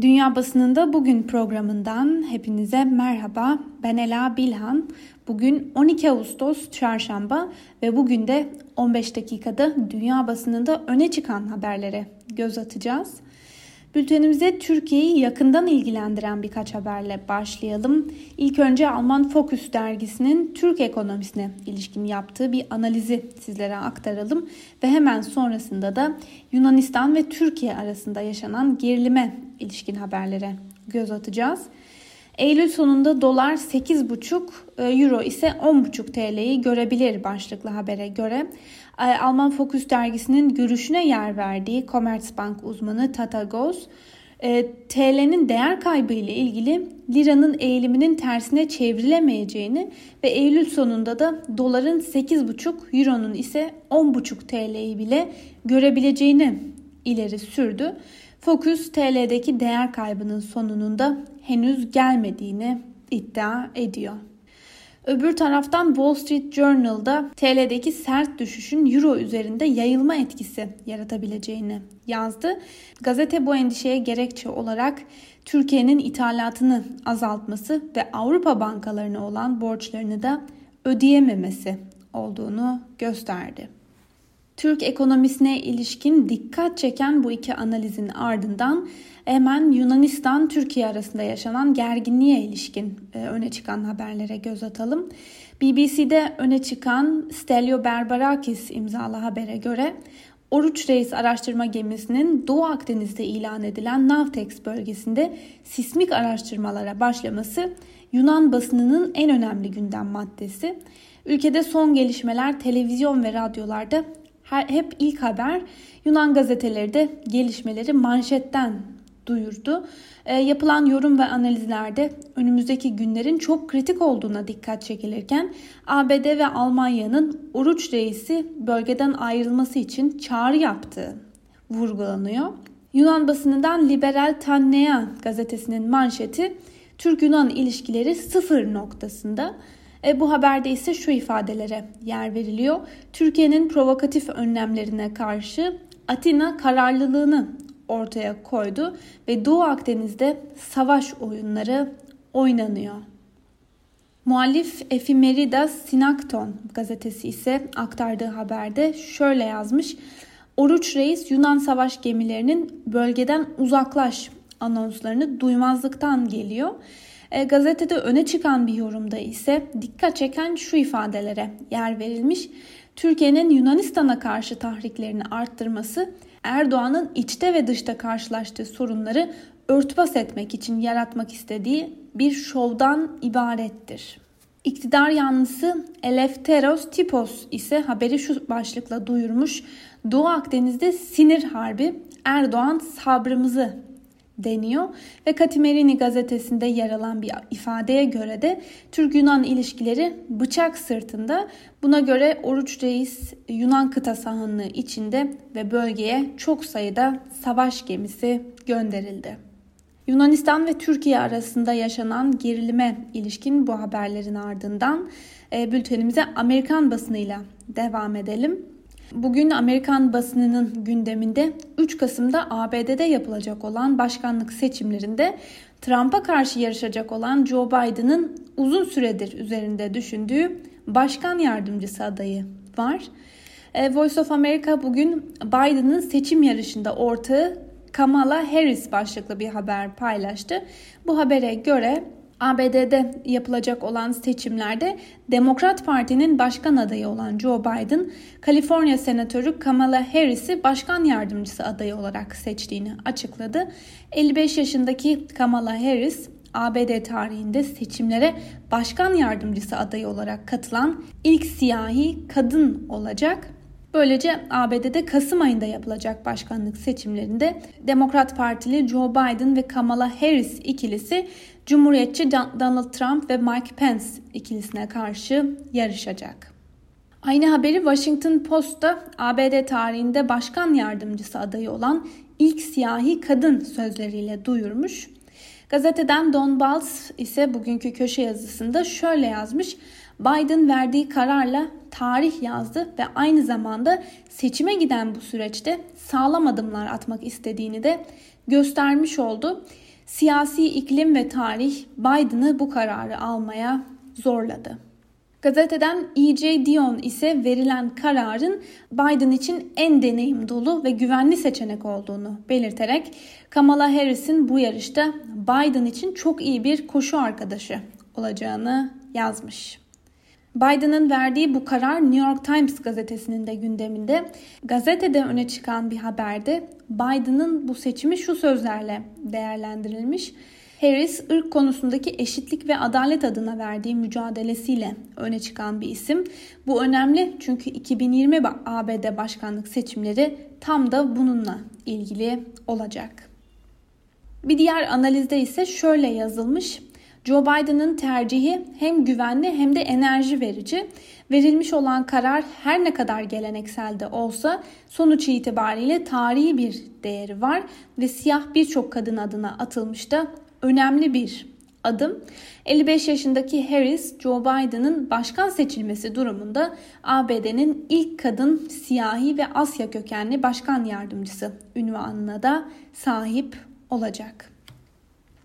Dünya Basınında Bugün programından hepinize merhaba. Ben Ela Bilhan. Bugün 12 Ağustos Çarşamba ve bugün de 15 dakikada dünya basınında öne çıkan haberlere göz atacağız. Bültenimize Türkiye'yi yakından ilgilendiren birkaç haberle başlayalım. İlk önce Alman Focus dergisinin Türk ekonomisine ilişkin yaptığı bir analizi sizlere aktaralım ve hemen sonrasında da Yunanistan ve Türkiye arasında yaşanan gerilime ilişkin haberlere göz atacağız. Eylül sonunda dolar 8,5 e, euro ise 10,5 TL'yi görebilir başlıklı habere göre. E, Alman Focus dergisinin görüşüne yer verdiği Commerzbank uzmanı Tata Goz, e, TL'nin değer kaybı ile ilgili liranın eğiliminin tersine çevrilemeyeceğini ve Eylül sonunda da doların 8,5 euronun ise 10,5 TL'yi bile görebileceğini ileri sürdü. Focus TL'deki değer kaybının sonunun da henüz gelmediğini iddia ediyor. Öbür taraftan Wall Street Journal'da TL'deki sert düşüşün euro üzerinde yayılma etkisi yaratabileceğini yazdı. Gazete bu endişeye gerekçe olarak Türkiye'nin ithalatını azaltması ve Avrupa bankalarına olan borçlarını da ödeyememesi olduğunu gösterdi. Türk ekonomisine ilişkin dikkat çeken bu iki analizin ardından hemen Yunanistan-Türkiye arasında yaşanan gerginliğe ilişkin e, öne çıkan haberlere göz atalım. BBC'de öne çıkan Stelio Berbarakis imzalı habere göre Oruç Reis araştırma gemisinin Doğu Akdeniz'de ilan edilen Navtex bölgesinde sismik araştırmalara başlaması Yunan basınının en önemli gündem maddesi. Ülkede son gelişmeler televizyon ve radyolarda hep ilk haber Yunan gazeteleri de gelişmeleri manşetten duyurdu. E, yapılan yorum ve analizlerde önümüzdeki günlerin çok kritik olduğuna dikkat çekilirken ABD ve Almanya'nın Oruç reisi bölgeden ayrılması için çağrı yaptığı vurgulanıyor. Yunan basınından Liberal Tannea gazetesinin manşeti Türk-Yunan ilişkileri sıfır noktasında. E, bu haberde ise şu ifadelere yer veriliyor. Türkiye'nin provokatif önlemlerine karşı Atina kararlılığını ortaya koydu ve Doğu Akdeniz'de savaş oyunları oynanıyor. Muhalif Efimeridas Sinakton gazetesi ise aktardığı haberde şöyle yazmış. Oruç Reis Yunan savaş gemilerinin bölgeden uzaklaş anonslarını duymazlıktan geliyor. E, gazetede öne çıkan bir yorumda ise dikkat çeken şu ifadelere yer verilmiş. Türkiye'nin Yunanistan'a karşı tahriklerini arttırması Erdoğan'ın içte ve dışta karşılaştığı sorunları örtbas etmek için yaratmak istediği bir şovdan ibarettir. İktidar yanlısı Eleftheros Tipos ise haberi şu başlıkla duyurmuş. Doğu Akdeniz'de sinir harbi Erdoğan sabrımızı deniyor ve Katimerini gazetesinde yer alan bir ifadeye göre de Türk-Yunan ilişkileri bıçak sırtında. Buna göre Oruç Reis Yunan kıta sahanlığı içinde ve bölgeye çok sayıda savaş gemisi gönderildi. Yunanistan ve Türkiye arasında yaşanan gerilime ilişkin bu haberlerin ardından e, bültenimize Amerikan basınıyla devam edelim. Bugün Amerikan basınının gündeminde 3 Kasım'da ABD'de yapılacak olan başkanlık seçimlerinde Trump'a karşı yarışacak olan Joe Biden'ın uzun süredir üzerinde düşündüğü başkan yardımcısı adayı var. E, Voice of America bugün Biden'ın seçim yarışında ortağı Kamala Harris başlıklı bir haber paylaştı. Bu habere göre ABD'de yapılacak olan seçimlerde Demokrat Parti'nin başkan adayı olan Joe Biden, Kaliforniya Senatörü Kamala Harris'i başkan yardımcısı adayı olarak seçtiğini açıkladı. 55 yaşındaki Kamala Harris, ABD tarihinde seçimlere başkan yardımcısı adayı olarak katılan ilk siyahi kadın olacak. Böylece ABD'de Kasım ayında yapılacak başkanlık seçimlerinde Demokrat Partili Joe Biden ve Kamala Harris ikilisi Cumhuriyetçi Donald Trump ve Mike Pence ikilisine karşı yarışacak. Aynı haberi Washington Post'ta ABD tarihinde başkan yardımcısı adayı olan ilk siyahi kadın sözleriyle duyurmuş. Gazeteden Don Balls ise bugünkü köşe yazısında şöyle yazmış. Biden verdiği kararla tarih yazdı ve aynı zamanda seçime giden bu süreçte sağlam adımlar atmak istediğini de göstermiş oldu. Siyasi iklim ve tarih Biden'ı bu kararı almaya zorladı. Gazeteden E.J. Dion ise verilen kararın Biden için en deneyim dolu ve güvenli seçenek olduğunu belirterek Kamala Harris'in bu yarışta Biden için çok iyi bir koşu arkadaşı olacağını yazmış. Biden'ın verdiği bu karar New York Times gazetesinin de gündeminde. Gazetede öne çıkan bir haberde Biden'ın bu seçimi şu sözlerle değerlendirilmiş. Harris ırk konusundaki eşitlik ve adalet adına verdiği mücadelesiyle öne çıkan bir isim. Bu önemli çünkü 2020 ABD başkanlık seçimleri tam da bununla ilgili olacak. Bir diğer analizde ise şöyle yazılmış. Joe Biden'ın tercihi hem güvenli hem de enerji verici. Verilmiş olan karar her ne kadar geleneksel de olsa sonuç itibariyle tarihi bir değeri var ve siyah birçok kadın adına atılmış da önemli bir adım. 55 yaşındaki Harris, Joe Biden'ın başkan seçilmesi durumunda ABD'nin ilk kadın siyahi ve Asya kökenli başkan yardımcısı ünvanına da sahip olacak.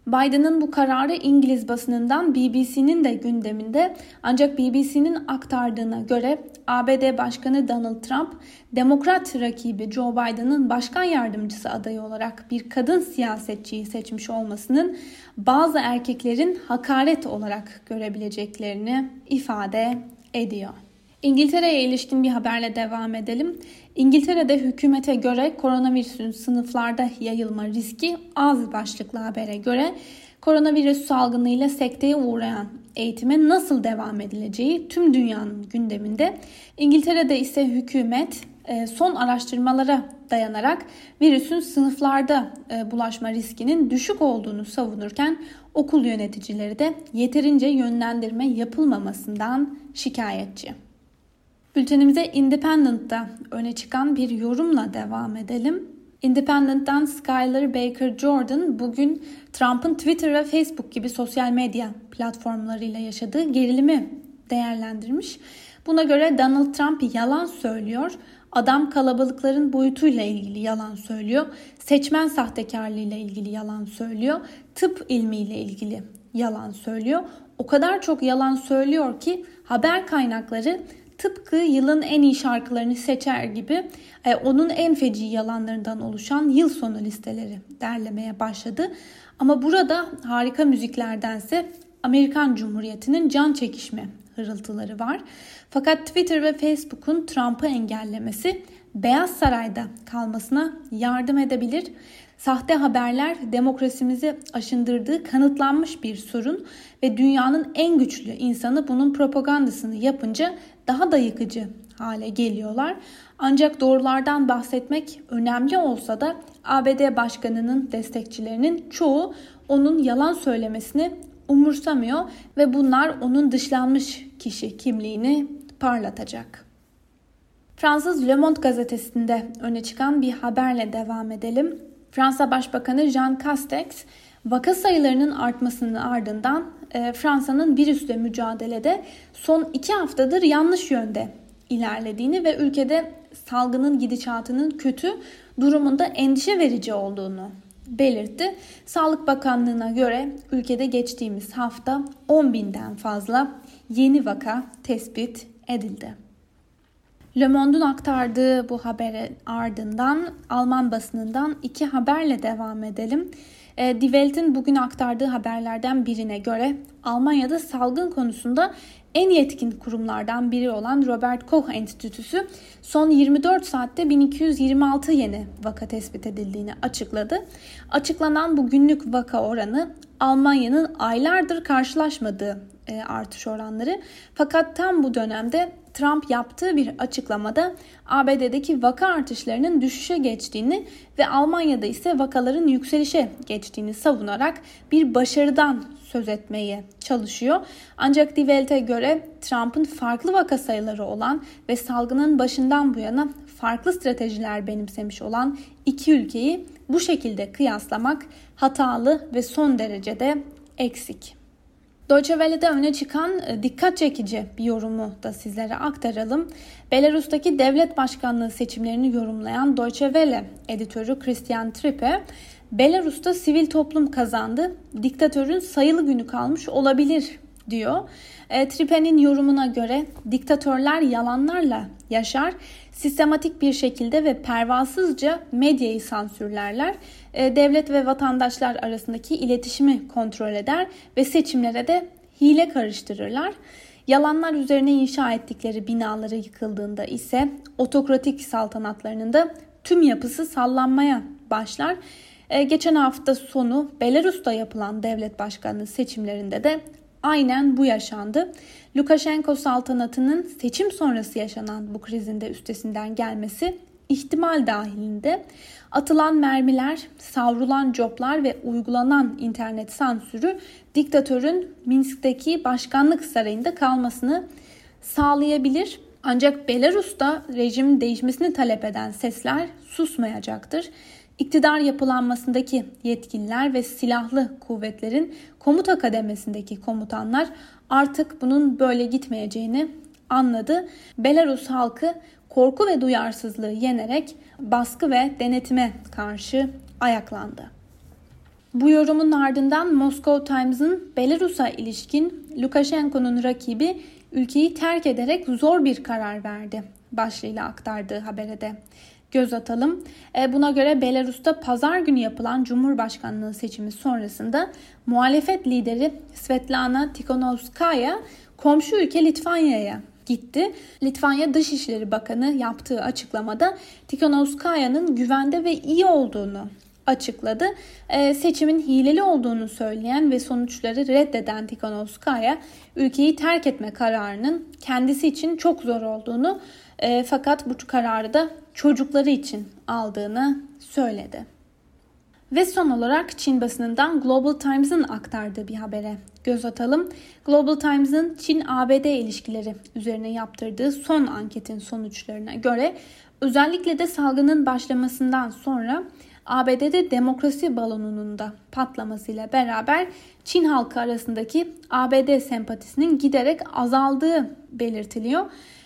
Biden'ın bu kararı İngiliz basınından BBC'nin de gündeminde ancak BBC'nin aktardığına göre ABD Başkanı Donald Trump, demokrat rakibi Joe Biden'ın başkan yardımcısı adayı olarak bir kadın siyasetçiyi seçmiş olmasının bazı erkeklerin hakaret olarak görebileceklerini ifade ediyor. İngiltere'ye ilişkin bir haberle devam edelim. İngiltere'de hükümete göre koronavirüsün sınıflarda yayılma riski az başlıklı habere göre koronavirüs salgınıyla sekteye uğrayan eğitime nasıl devam edileceği tüm dünyanın gündeminde. İngiltere'de ise hükümet e, son araştırmalara dayanarak virüsün sınıflarda e, bulaşma riskinin düşük olduğunu savunurken okul yöneticileri de yeterince yönlendirme yapılmamasından şikayetçi. Bültenimize Independent'ta öne çıkan bir yorumla devam edelim. Independent'tan Skyler Baker Jordan bugün Trump'ın Twitter ve Facebook gibi sosyal medya platformlarıyla yaşadığı gerilimi değerlendirmiş. Buna göre Donald Trump yalan söylüyor. Adam kalabalıkların boyutuyla ilgili yalan söylüyor. Seçmen sahtekarlığıyla ilgili yalan söylüyor. Tıp ilmiyle ilgili yalan söylüyor. O kadar çok yalan söylüyor ki haber kaynakları tıpkı yılın en iyi şarkılarını seçer gibi e, onun en feci yalanlarından oluşan yıl sonu listeleri derlemeye başladı. Ama burada harika müziklerdense Amerikan Cumhuriyeti'nin can çekişme hırıltıları var. Fakat Twitter ve Facebook'un Trump'ı engellemesi Beyaz Saray'da kalmasına yardım edebilir. Sahte haberler demokrasimizi aşındırdığı kanıtlanmış bir sorun ve dünyanın en güçlü insanı bunun propagandasını yapınca daha da yıkıcı hale geliyorlar. Ancak doğrulardan bahsetmek önemli olsa da ABD başkanının destekçilerinin çoğu onun yalan söylemesini umursamıyor ve bunlar onun dışlanmış kişi kimliğini parlatacak. Fransız Le Monde gazetesinde öne çıkan bir haberle devam edelim. Fransa Başbakanı Jean Castex vaka sayılarının artmasının ardından e, Fransa'nın virüsle mücadelede son iki haftadır yanlış yönde ilerlediğini ve ülkede salgının gidişatının kötü durumunda endişe verici olduğunu belirtti. Sağlık Bakanlığı'na göre ülkede geçtiğimiz hafta 10 binden fazla yeni vaka tespit edildi. Le Monde'un aktardığı bu habere ardından Alman basınından iki haberle devam edelim. E, Die Welt'in bugün aktardığı haberlerden birine göre Almanya'da salgın konusunda en yetkin kurumlardan biri olan Robert Koch Enstitüsü son 24 saatte 1226 yeni vaka tespit edildiğini açıkladı. Açıklanan bu günlük vaka oranı Almanya'nın aylardır karşılaşmadığı e, artış oranları. Fakat tam bu dönemde Trump yaptığı bir açıklamada ABD'deki vaka artışlarının düşüşe geçtiğini ve Almanya'da ise vakaların yükselişe geçtiğini savunarak bir başarıdan söz etmeye çalışıyor. Ancak Die Welt'e göre Trump'ın farklı vaka sayıları olan ve salgının başından bu yana farklı stratejiler benimsemiş olan iki ülkeyi bu şekilde kıyaslamak hatalı ve son derecede eksik. Deutsche Welle'de öne çıkan e, dikkat çekici bir yorumu da sizlere aktaralım. Belarus'taki devlet başkanlığı seçimlerini yorumlayan Deutsche Welle editörü Christian Trippe, Belarus'ta sivil toplum kazandı. Diktatörün sayılı günü kalmış olabilir diyor. E, Tripen'in yorumuna göre diktatörler yalanlarla yaşar, sistematik bir şekilde ve pervasızca medyayı sansürlerler, e, devlet ve vatandaşlar arasındaki iletişimi kontrol eder ve seçimlere de hile karıştırırlar. Yalanlar üzerine inşa ettikleri binaları yıkıldığında ise otokratik saltanatlarının da tüm yapısı sallanmaya başlar. Ee, geçen hafta sonu Belarus'ta yapılan devlet başkanlığı seçimlerinde de aynen bu yaşandı. Lukashenko saltanatının seçim sonrası yaşanan bu krizin de üstesinden gelmesi ihtimal dahilinde atılan mermiler, savrulan coplar ve uygulanan internet sansürü diktatörün Minsk'teki başkanlık sarayında kalmasını sağlayabilir. Ancak Belarus'ta rejimin değişmesini talep eden sesler susmayacaktır. İktidar yapılanmasındaki yetkililer ve silahlı kuvvetlerin komuta kademesindeki komutanlar artık bunun böyle gitmeyeceğini anladı. Belarus halkı korku ve duyarsızlığı yenerek baskı ve denetime karşı ayaklandı. Bu yorumun ardından Moscow Times'ın Belarus'a ilişkin Lukashenko'nun rakibi ülkeyi terk ederek zor bir karar verdi başlığıyla aktardığı habere de göz atalım. E, buna göre Belarus'ta pazar günü yapılan Cumhurbaşkanlığı seçimi sonrasında muhalefet lideri Svetlana Tikhanovskaya komşu ülke Litvanya'ya gitti. Litvanya Dışişleri Bakanı yaptığı açıklamada Tikhanovskaya'nın güvende ve iyi olduğunu açıkladı. Ee, seçimin hileli olduğunu söyleyen ve sonuçları reddeden Tikhanovskaya ülkeyi terk etme kararının kendisi için çok zor olduğunu e, fakat bu kararı da çocukları için aldığını söyledi. Ve son olarak Çin basınından Global Times'ın aktardığı bir habere göz atalım. Global Times'ın Çin-ABD ilişkileri üzerine yaptırdığı son anketin sonuçlarına göre özellikle de salgının başlamasından sonra ABD'de demokrasi balonunun da patlamasıyla beraber Çin halkı arasındaki ABD sempatisinin giderek azaldığı belirtiliyor.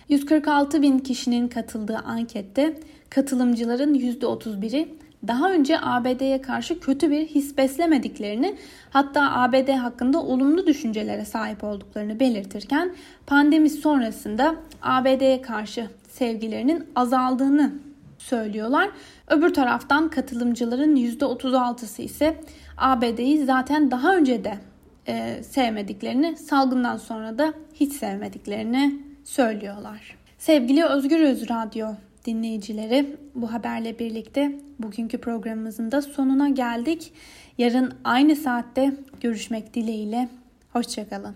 146 bin kişinin katıldığı ankette katılımcıların %31'i daha önce ABD'ye karşı kötü bir his beslemediklerini hatta ABD hakkında olumlu düşüncelere sahip olduklarını belirtirken pandemi sonrasında ABD'ye karşı sevgilerinin azaldığını söylüyorlar. Öbür taraftan katılımcıların %36'sı ise ABD'yi zaten daha önce de e, sevmediklerini, salgından sonra da hiç sevmediklerini söylüyorlar. Sevgili Özgür Öz Radyo dinleyicileri bu haberle birlikte bugünkü programımızın da sonuna geldik. Yarın aynı saatte görüşmek dileğiyle. Hoşçakalın.